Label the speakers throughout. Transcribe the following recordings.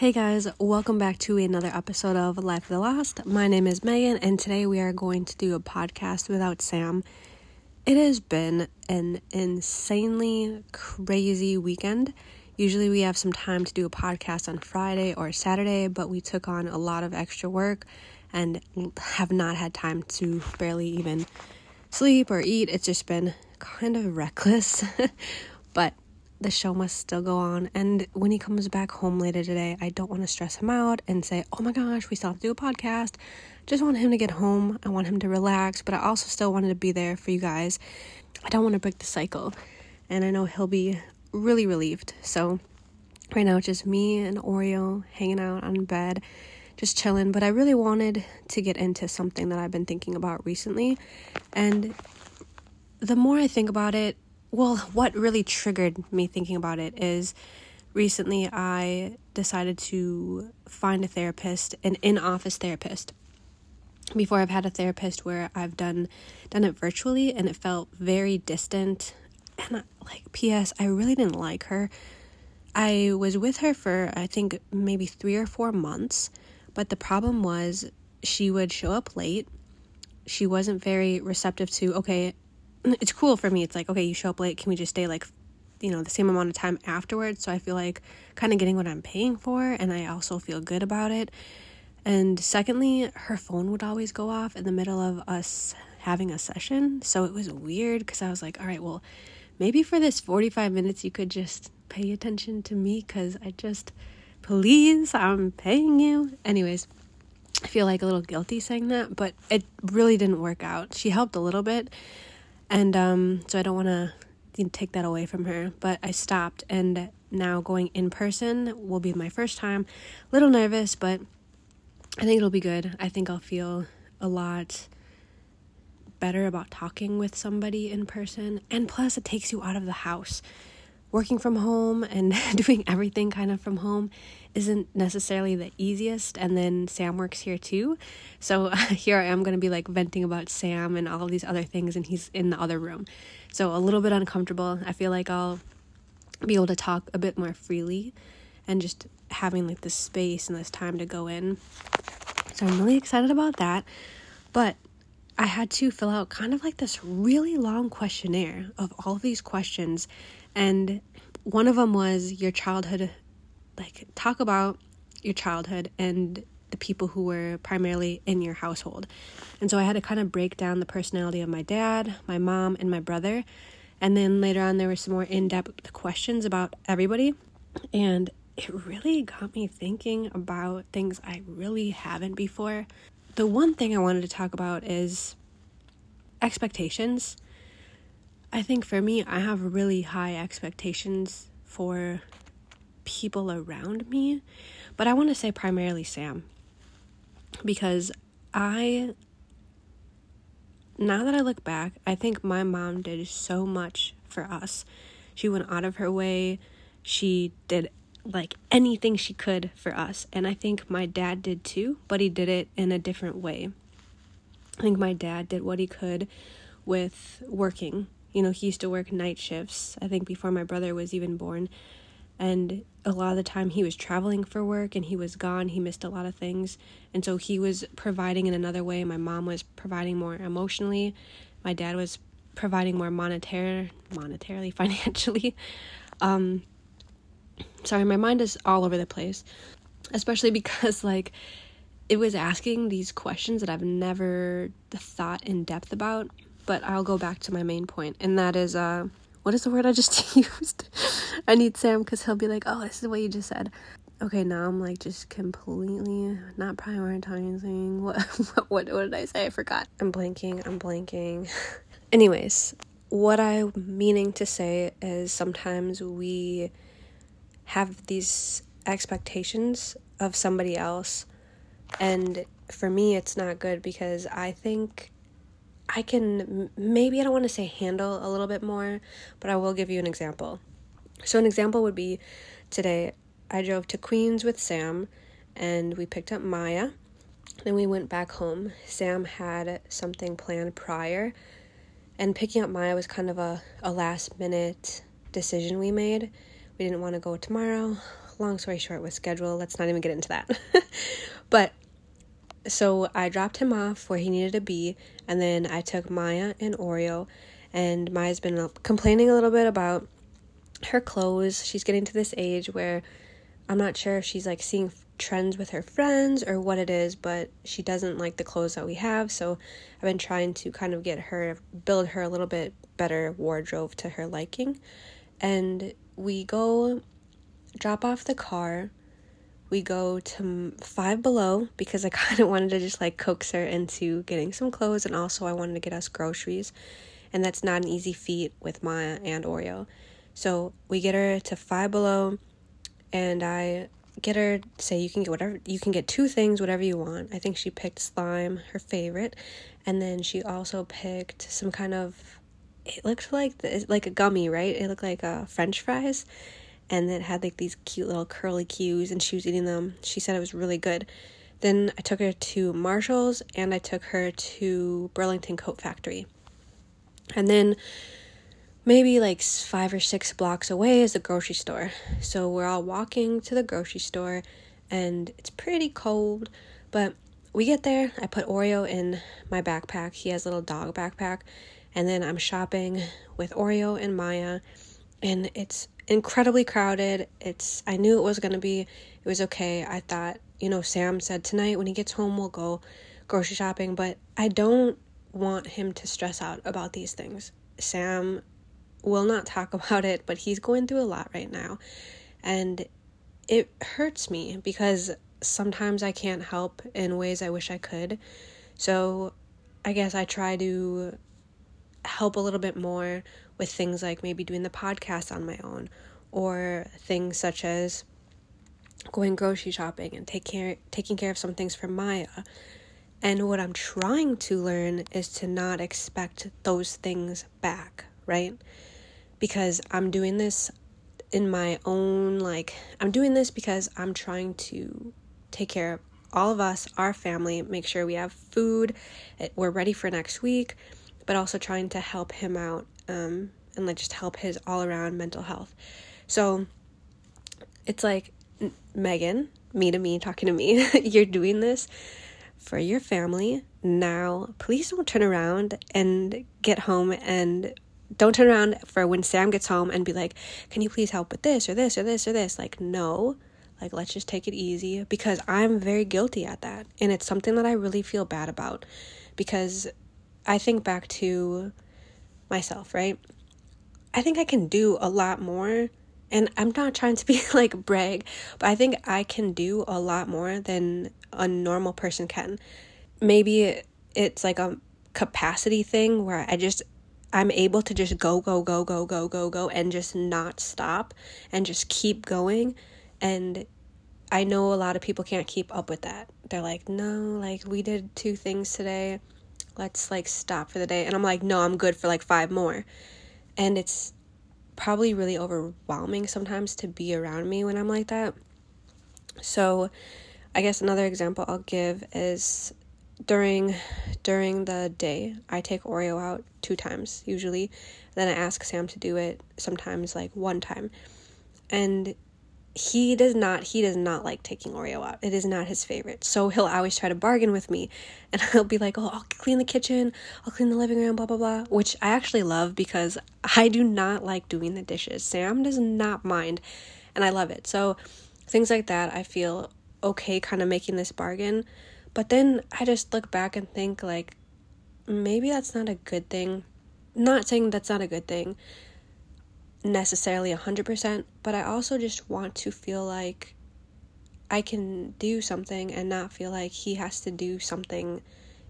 Speaker 1: Hey guys, welcome back to another episode of Life of the Lost. My name is Megan, and today we are going to do a podcast without Sam. It has been an insanely crazy weekend. Usually, we have some time to do a podcast on Friday or Saturday, but we took on a lot of extra work and have not had time to barely even sleep or eat. It's just been kind of reckless, but the show must still go on. And when he comes back home later today, I don't want to stress him out and say, oh my gosh, we still have to do a podcast. Just want him to get home. I want him to relax, but I also still wanted to be there for you guys. I don't want to break the cycle. And I know he'll be really relieved. So right now it's just me and Oreo hanging out on bed, just chilling. But I really wanted to get into something that I've been thinking about recently. And the more I think about it, well, what really triggered me thinking about it is recently I decided to find a therapist, an in-office therapist. Before I've had a therapist where I've done done it virtually and it felt very distant and like PS I really didn't like her. I was with her for I think maybe 3 or 4 months, but the problem was she would show up late. She wasn't very receptive to okay, it's cool for me. It's like, okay, you show up late. Can we just stay like, you know, the same amount of time afterwards? So I feel like kind of getting what I'm paying for, and I also feel good about it. And secondly, her phone would always go off in the middle of us having a session. So it was weird because I was like, all right, well, maybe for this 45 minutes, you could just pay attention to me because I just, please, I'm paying you. Anyways, I feel like a little guilty saying that, but it really didn't work out. She helped a little bit and um, so I don't want to take that away from her. But I stopped, and now going in person will be my first time. A little nervous, but I think it'll be good. I think I'll feel a lot better about talking with somebody in person. And plus, it takes you out of the house working from home and doing everything kind of from home isn't necessarily the easiest and then Sam works here too. So here I am going to be like venting about Sam and all these other things and he's in the other room. So a little bit uncomfortable. I feel like I'll be able to talk a bit more freely and just having like this space and this time to go in. So I'm really excited about that. But I had to fill out kind of like this really long questionnaire of all of these questions and one of them was your childhood like talk about your childhood and the people who were primarily in your household. And so I had to kind of break down the personality of my dad, my mom, and my brother. And then later on, there were some more in depth questions about everybody. And it really got me thinking about things I really haven't before. The one thing I wanted to talk about is expectations. I think for me, I have really high expectations for people around me, but I want to say primarily Sam because I now that I look back, I think my mom did so much for us. She went out of her way. She did like anything she could for us. And I think my dad did too, but he did it in a different way. I think my dad did what he could with working you know, he used to work night shifts, I think before my brother was even born. And a lot of the time he was traveling for work and he was gone. He missed a lot of things. And so he was providing in another way. My mom was providing more emotionally. My dad was providing more monetary monetarily, financially. Um sorry, my mind is all over the place. Especially because like it was asking these questions that I've never thought in depth about but I'll go back to my main point, and that is uh, what is the word I just used? I need Sam because he'll be like, oh, this is what you just said. Okay, now I'm like just completely not prioritizing. What what what, what did I say? I forgot. I'm blanking. I'm blanking. Anyways, what I'm meaning to say is sometimes we have these expectations of somebody else and for me it's not good because I think I can maybe I don't want to say handle a little bit more, but I will give you an example. So, an example would be today I drove to Queens with Sam and we picked up Maya. Then we went back home. Sam had something planned prior, and picking up Maya was kind of a, a last minute decision we made. We didn't want to go tomorrow. long story short with schedule, let's not even get into that. but so I dropped him off where he needed to be, and then I took Maya and Oreo, and Maya's been complaining a little bit about her clothes. She's getting to this age where I'm not sure if she's like seeing trends with her friends or what it is, but she doesn't like the clothes that we have. So I've been trying to kind of get her, build her a little bit better wardrobe to her liking. And we go drop off the car. We go to Five Below because I kind of wanted to just like coax her into getting some clothes, and also I wanted to get us groceries. And that's not an easy feat with Maya and Oreo. So we get her to Five Below, and I get her say you can get whatever you can get two things whatever you want i think she picked slime her favorite and then she also picked some kind of it looked like the, like a gummy right it looked like uh, french fries and it had like these cute little curly cues and she was eating them she said it was really good then i took her to marshall's and i took her to burlington coat factory and then maybe like five or six blocks away is the grocery store. So we're all walking to the grocery store and it's pretty cold, but we get there. I put Oreo in my backpack. He has a little dog backpack. And then I'm shopping with Oreo and Maya and it's incredibly crowded. It's I knew it was going to be. It was okay. I thought, you know, Sam said tonight when he gets home we'll go grocery shopping, but I don't want him to stress out about these things. Sam will not talk about it, but he's going through a lot right now. And it hurts me because sometimes I can't help in ways I wish I could. So I guess I try to help a little bit more with things like maybe doing the podcast on my own or things such as going grocery shopping and take care taking care of some things for Maya. And what I'm trying to learn is to not expect those things back, right? because I'm doing this in my own like I'm doing this because I'm trying to take care of all of us, our family, make sure we have food, eh, we're ready for next week, but also trying to help him out um, and like just help his all around mental health. So it's like Megan, me to me, talking to me, you're doing this for your family. Now, please don't turn around and get home and don't turn around for when Sam gets home and be like, "Can you please help with this or this or this or this?" Like, no. Like, let's just take it easy because I'm very guilty at that. And it's something that I really feel bad about because I think back to myself, right? I think I can do a lot more. And I'm not trying to be like brag, but I think I can do a lot more than a normal person can. Maybe it's like a capacity thing where I just I'm able to just go, go, go, go, go, go, go, and just not stop and just keep going. And I know a lot of people can't keep up with that. They're like, no, like we did two things today. Let's like stop for the day. And I'm like, no, I'm good for like five more. And it's probably really overwhelming sometimes to be around me when I'm like that. So, I guess another example I'll give is during during the day i take oreo out two times usually then i ask sam to do it sometimes like one time and he does not he does not like taking oreo out. It is not his favorite. So he'll always try to bargain with me and he'll be like oh i'll clean the kitchen. I'll clean the living room blah blah blah which i actually love because i do not like doing the dishes. Sam does not mind and i love it. So things like that i feel okay kind of making this bargain. But then I just look back and think, like, maybe that's not a good thing. Not saying that's not a good thing necessarily 100%, but I also just want to feel like I can do something and not feel like he has to do something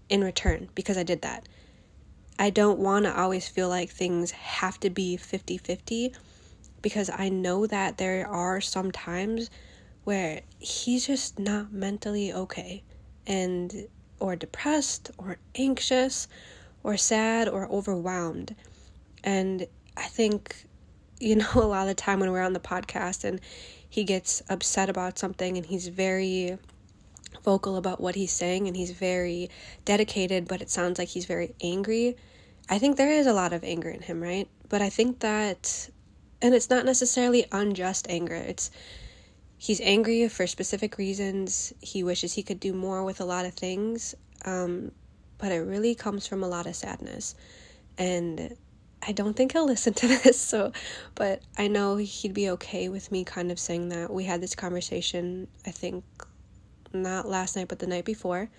Speaker 1: in return because I did that. I don't want to always feel like things have to be 50 50 because I know that there are some times where he's just not mentally okay and or depressed or anxious or sad or overwhelmed. And I think you know a lot of the time when we're on the podcast and he gets upset about something and he's very vocal about what he's saying and he's very dedicated but it sounds like he's very angry. I think there is a lot of anger in him, right? But I think that and it's not necessarily unjust anger. It's he's angry for specific reasons. He wishes he could do more with a lot of things. Um, but it really comes from a lot of sadness. And I don't think he'll listen to this, so but I know he'd be okay with me kind of saying that. We had this conversation, I think not last night but the night before.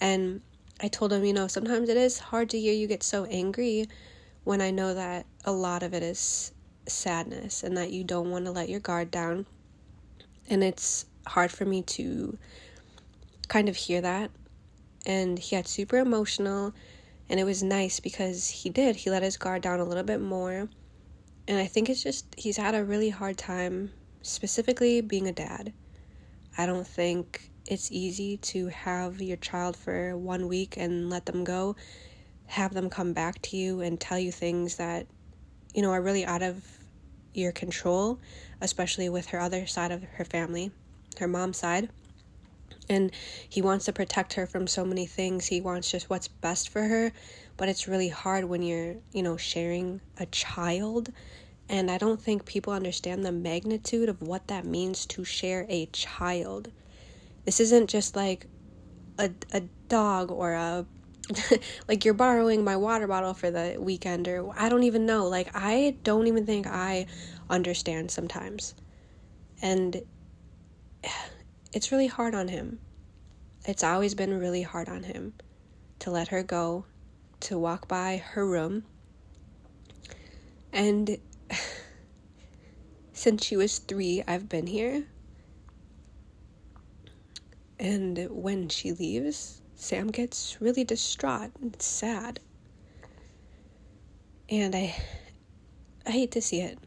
Speaker 1: And I told him, you know, sometimes it is hard to hear you get so angry when I know that a lot of it is sadness and that you don't want to let your guard down. And it's hard for me to kind of hear that. And he got super emotional and it was nice because he did. He let his guard down a little bit more. And I think it's just he's had a really hard time, specifically being a dad. I don't think it's easy to have your child for one week and let them go, have them come back to you and tell you things that, you know, are really out of your control, especially with her other side of her family, her mom's side and he wants to protect her from so many things. He wants just what's best for her, but it's really hard when you're, you know, sharing a child. And I don't think people understand the magnitude of what that means to share a child. This isn't just like a a dog or a like you're borrowing my water bottle for the weekend or I don't even know. Like I don't even think I understand sometimes. And it's really hard on him. It's always been really hard on him to let her go, to walk by her room. And since she was three, I've been here. And when she leaves, Sam gets really distraught and sad. And I I hate to see it.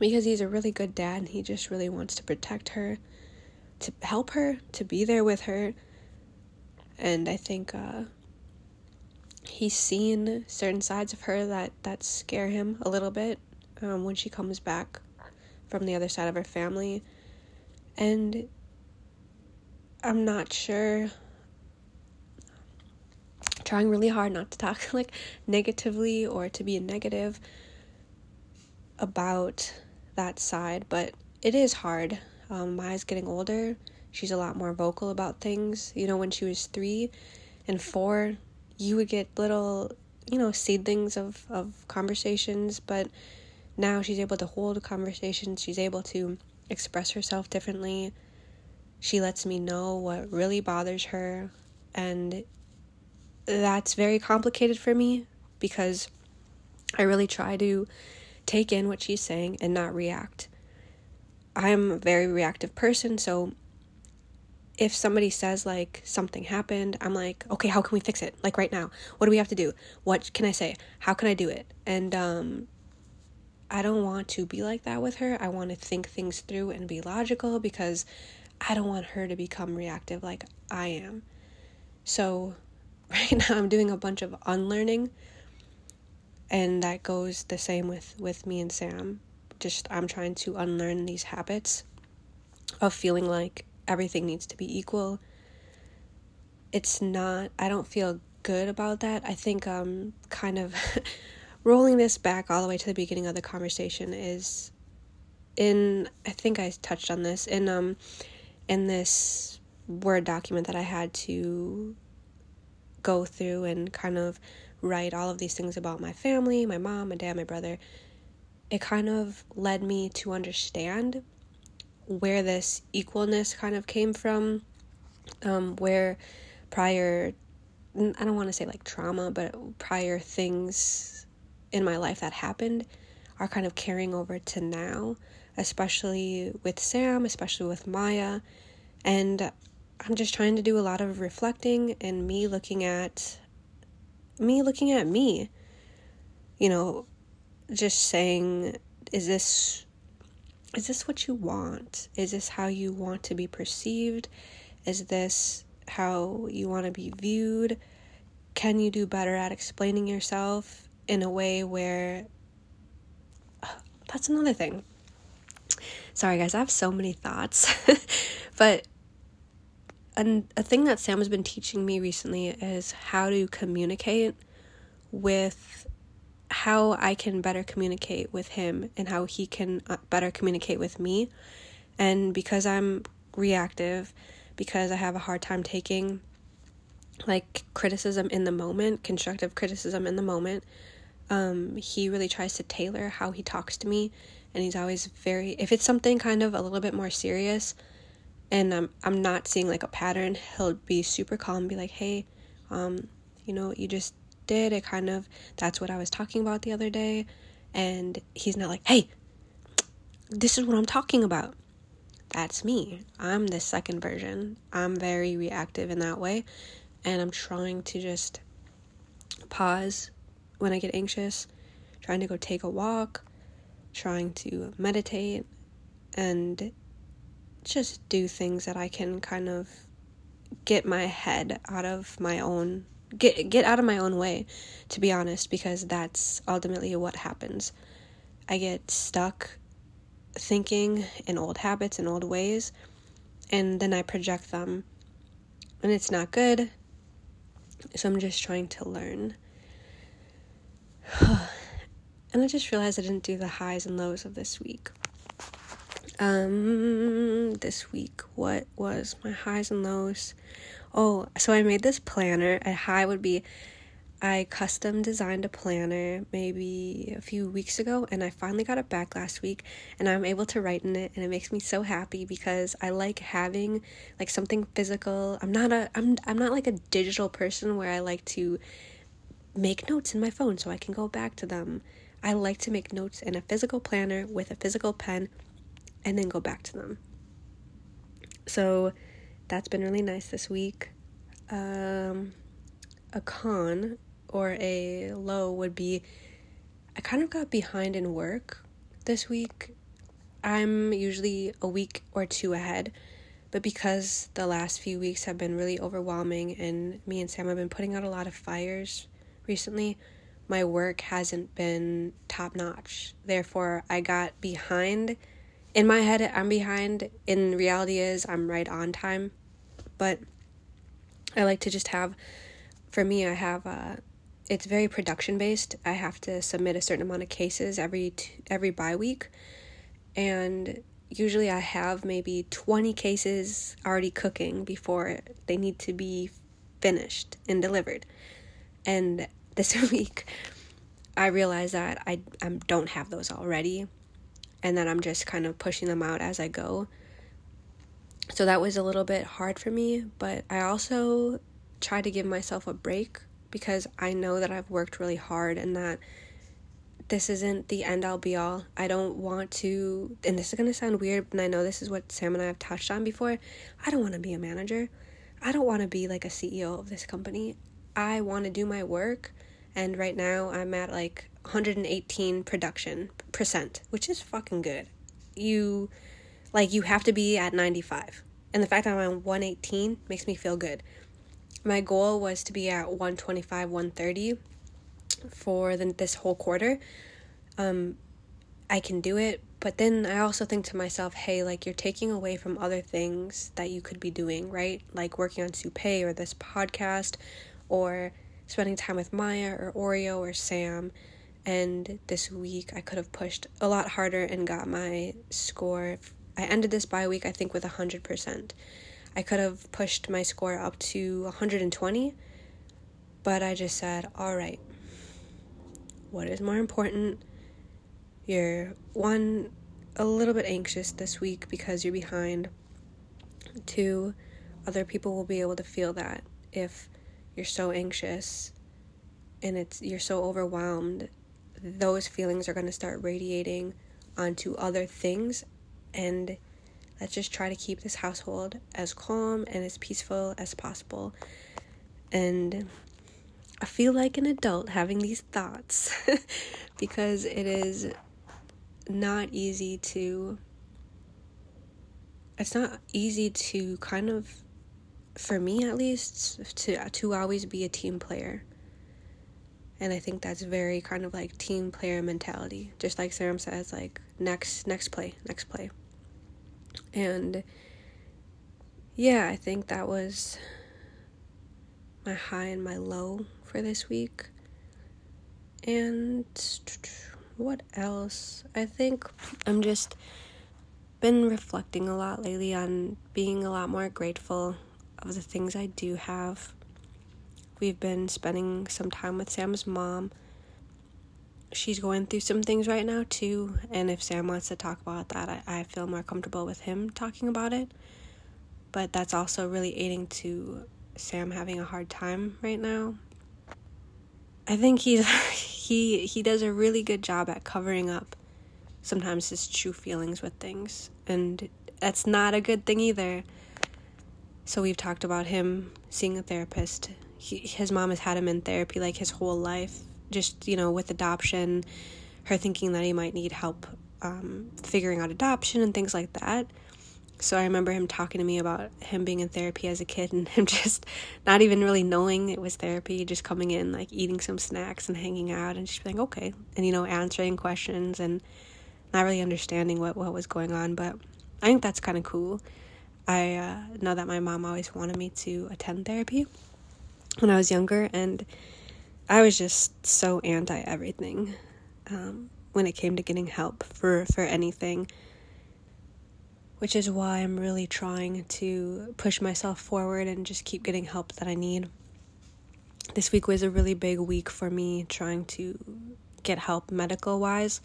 Speaker 1: Because he's a really good dad and he just really wants to protect her to help her, to be there with her. And I think uh, he's seen certain sides of her that, that scare him a little bit um, when she comes back from the other side of her family. And I'm not sure. Trying really hard not to talk like negatively or to be negative about that side, but it is hard um, Maya's getting older. She's a lot more vocal about things. You know, when she was three and four, you would get little, you know, seedlings of, of conversations, but now she's able to hold conversations. She's able to express herself differently. She lets me know what really bothers her. And that's very complicated for me because I really try to take in what she's saying and not react. I'm a very reactive person, so if somebody says like something happened, I'm like, okay, how can we fix it? Like right now, what do we have to do? What can I say? How can I do it? And um, I don't want to be like that with her. I want to think things through and be logical because I don't want her to become reactive like I am. So right now I'm doing a bunch of unlearning and that goes the same with with me and Sam just I'm trying to unlearn these habits of feeling like everything needs to be equal. It's not I don't feel good about that. I think um kind of rolling this back all the way to the beginning of the conversation is in I think I touched on this in um in this word document that I had to go through and kind of write all of these things about my family, my mom, my dad, my brother it kind of led me to understand where this equalness kind of came from, um, where prior, I don't want to say like trauma, but prior things in my life that happened are kind of carrying over to now, especially with Sam, especially with Maya. And I'm just trying to do a lot of reflecting and me looking at me looking at me. You know, just saying is this is this what you want? Is this how you want to be perceived? Is this how you want to be viewed? Can you do better at explaining yourself in a way where that's another thing. Sorry guys, I have so many thoughts. but a, a thing that Sam has been teaching me recently is how to communicate with how I can better communicate with him and how he can uh, better communicate with me. And because I'm reactive, because I have a hard time taking like criticism in the moment, constructive criticism in the moment, um, he really tries to tailor how he talks to me. And he's always very, if it's something kind of a little bit more serious, and I'm I'm not seeing like a pattern, he'll be super calm and be like, "Hey, um, you know, you just did it kind of that's what I was talking about the other day." And he's not like, "Hey, this is what I'm talking about." That's me. I'm the second version. I'm very reactive in that way, and I'm trying to just pause when I get anxious, trying to go take a walk, trying to meditate and just do things that I can kind of get my head out of my own get get out of my own way to be honest because that's ultimately what happens. I get stuck thinking in old habits and old ways and then I project them and it's not good. So I'm just trying to learn. and I just realized I didn't do the highs and lows of this week. Um, this week, what was my highs and lows? Oh, so I made this planner. A high would be I custom designed a planner maybe a few weeks ago and I finally got it back last week and I'm able to write in it and it makes me so happy because I like having like something physical. I'm not a I'm I'm not like a digital person where I like to make notes in my phone so I can go back to them. I like to make notes in a physical planner with a physical pen and then go back to them. So that's been really nice this week. Um, a con or a low would be I kind of got behind in work this week. I'm usually a week or two ahead, but because the last few weeks have been really overwhelming and me and Sam have been putting out a lot of fires recently, my work hasn't been top notch. Therefore, I got behind in my head I'm behind. In reality is I'm right on time. But I like to just have for me I have uh it's very production based. I have to submit a certain amount of cases every t- every bi week, And usually I have maybe 20 cases already cooking before they need to be finished and delivered. And this week I realized that I I don't have those already and then I'm just kind of pushing them out as I go. So that was a little bit hard for me, but I also try to give myself a break because I know that I've worked really hard and that this isn't the end all be all. I don't want to, and this is going to sound weird, and I know this is what Sam and I have touched on before. I don't want to be a manager. I don't want to be like a CEO of this company. I want to do my work, and right now I'm at like 118 production percent, which is fucking good. You like you have to be at 95. And the fact that I'm on 118 makes me feel good. My goal was to be at 125, 130 for the, this whole quarter. Um, I can do it, but then I also think to myself, hey, like you're taking away from other things that you could be doing, right? Like working on Soupe or this podcast or spending time with Maya or Oreo or Sam and this week I could have pushed a lot harder and got my score. I ended this bye week, I think, with 100%. I could have pushed my score up to 120, but I just said, all right, what is more important? You're one, a little bit anxious this week because you're behind. Two, other people will be able to feel that if you're so anxious and it's you're so overwhelmed those feelings are going to start radiating onto other things. And let's just try to keep this household as calm and as peaceful as possible. And i feel like an adult having these thoughts because it is not easy to it's not easy to kind of for me at least to to always be a team player and I think that's very kind of like team player mentality. Just like Sam says, like next next play, next play. And yeah, I think that was my high and my low for this week. And what else? I think I'm just been reflecting a lot lately on being a lot more grateful of the things I do have. We've been spending some time with Sam's mom. She's going through some things right now, too. And if Sam wants to talk about that, I, I feel more comfortable with him talking about it. But that's also really aiding to Sam having a hard time right now. I think he's he he does a really good job at covering up sometimes his true feelings with things and that's not a good thing either. So we've talked about him seeing a therapist. He, his mom has had him in therapy like his whole life, just you know with adoption, her thinking that he might need help um, figuring out adoption and things like that. So I remember him talking to me about him being in therapy as a kid and him just not even really knowing it was therapy, just coming in, like eating some snacks and hanging out and just being okay. And, you know, answering questions and not really understanding what, what was going on. But I think that's kind of cool. I uh, know that my mom always wanted me to attend therapy when I was younger, and I was just so anti everything um, when it came to getting help for, for anything which is why I'm really trying to push myself forward and just keep getting help that I need. This week was a really big week for me trying to get help medical wise.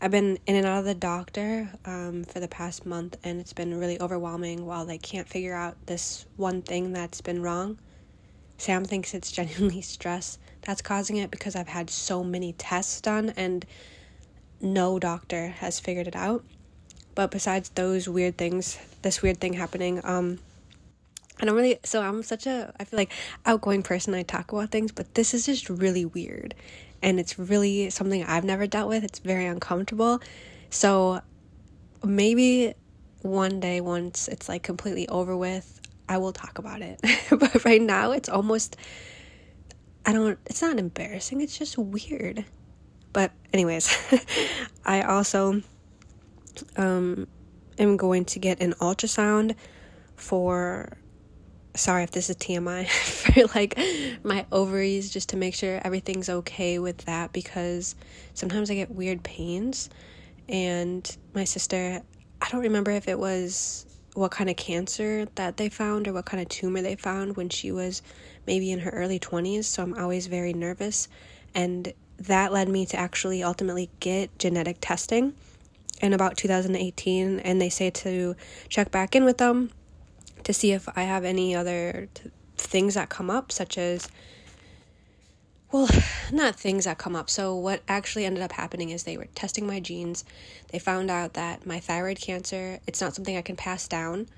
Speaker 1: I've been in and out of the doctor um, for the past month, and it's been really overwhelming while they can't figure out this one thing that's been wrong. Sam thinks it's genuinely stress that's causing it because I've had so many tests done, and no doctor has figured it out. But besides those weird things, this weird thing happening, um, I don't really. So I'm such a. I feel like outgoing person. I talk about things, but this is just really weird, and it's really something I've never dealt with. It's very uncomfortable. So maybe one day, once it's like completely over with, I will talk about it. but right now, it's almost. I don't. It's not embarrassing. It's just weird. But anyways, I also um, am going to get an ultrasound for sorry if this is TMI for like my ovaries just to make sure everything's okay with that because sometimes I get weird pains and my sister I don't remember if it was what kind of cancer that they found or what kind of tumor they found when she was maybe in her early 20s so I'm always very nervous. And that led me to actually ultimately get genetic testing in about 2018 and they say to check back in with them to see if I have any other t- things that come up such as well, not things that come up. So, what actually ended up happening is they were testing my genes. They found out that my thyroid cancer, it's not something I can pass down,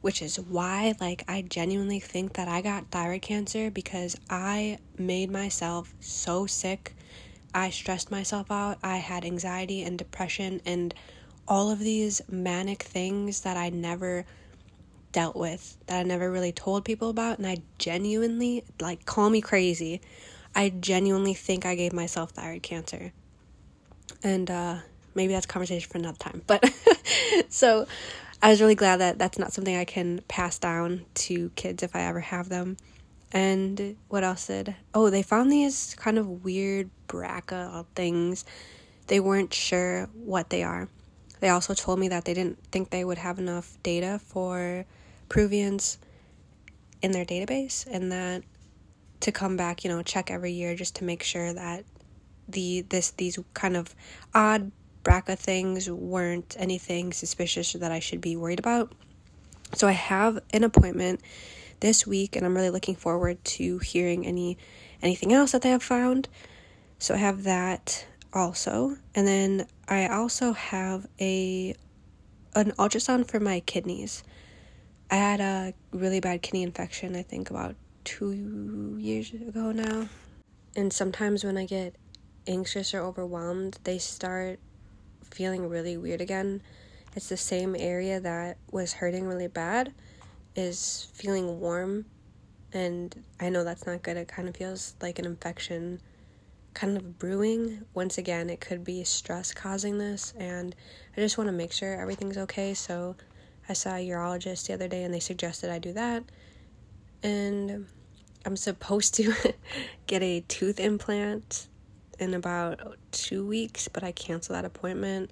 Speaker 1: which is why, like, I genuinely think that I got thyroid cancer because I made myself so sick I stressed myself out. I had anxiety and depression and all of these manic things that I never dealt with, that I never really told people about. And I genuinely, like, call me crazy. I genuinely think I gave myself thyroid cancer. And uh, maybe that's a conversation for another time. But so I was really glad that that's not something I can pass down to kids if I ever have them. And what else did? Oh, they found these kind of weird BRCA things. They weren't sure what they are. They also told me that they didn't think they would have enough data for Peruvians in their database and that to come back, you know, check every year just to make sure that the this these kind of odd BRCA things weren't anything suspicious that I should be worried about. So I have an appointment this week and I'm really looking forward to hearing any anything else that they have found. So I have that also. And then I also have a an ultrasound for my kidneys. I had a really bad kidney infection, I think about 2 years ago now. And sometimes when I get anxious or overwhelmed, they start feeling really weird again. It's the same area that was hurting really bad is feeling warm and I know that's not good. It kind of feels like an infection kind of brewing. Once again, it could be stress causing this, and I just want to make sure everything's okay. So, I saw a urologist the other day and they suggested I do that. And I'm supposed to get a tooth implant in about two weeks, but I canceled that appointment.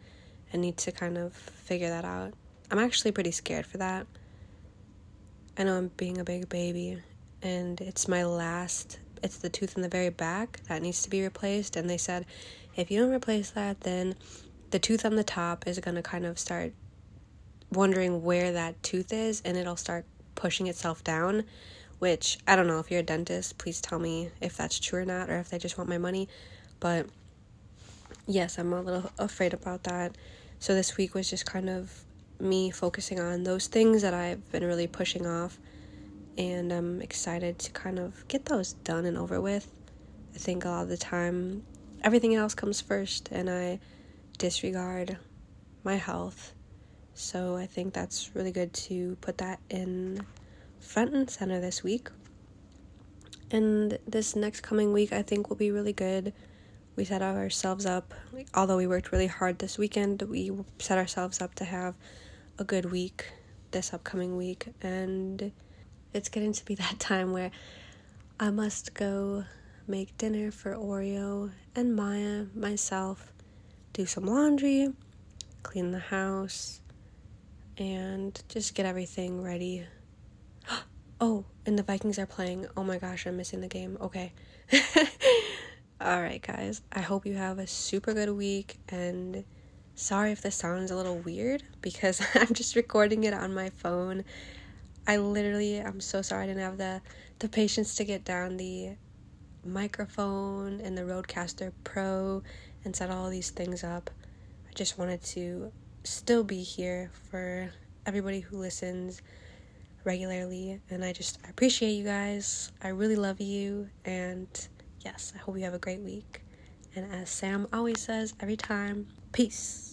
Speaker 1: I need to kind of figure that out. I'm actually pretty scared for that. I know I'm being a big baby, and it's my last, it's the tooth in the very back that needs to be replaced. And they said, if you don't replace that, then the tooth on the top is going to kind of start wondering where that tooth is, and it'll start pushing itself down. Which I don't know if you're a dentist, please tell me if that's true or not, or if they just want my money. But yes, I'm a little afraid about that. So this week was just kind of me focusing on those things that I've been really pushing off. And I'm excited to kind of get those done and over with. I think a lot of the time, everything else comes first, and I disregard my health. So I think that's really good to put that in front and center this week. And this next coming week, I think will be really good we set ourselves up, although we worked really hard this weekend, we set ourselves up to have a good week this upcoming week. And it's getting to be that time where I must go make dinner for Oreo and Maya, myself, do some laundry, clean the house, and just get everything ready. Oh, and the Vikings are playing. Oh my gosh, I'm missing the game. Okay. All right, guys. I hope you have a super good week and sorry if this sounds a little weird because I'm just recording it on my phone. I literally I'm so sorry I didn't have the the patience to get down the microphone and the Rodecaster Pro and set all these things up. I just wanted to still be here for everybody who listens regularly and I just I appreciate you guys. I really love you and yes, I hope you have a great week. And as Sam always says every time, peace.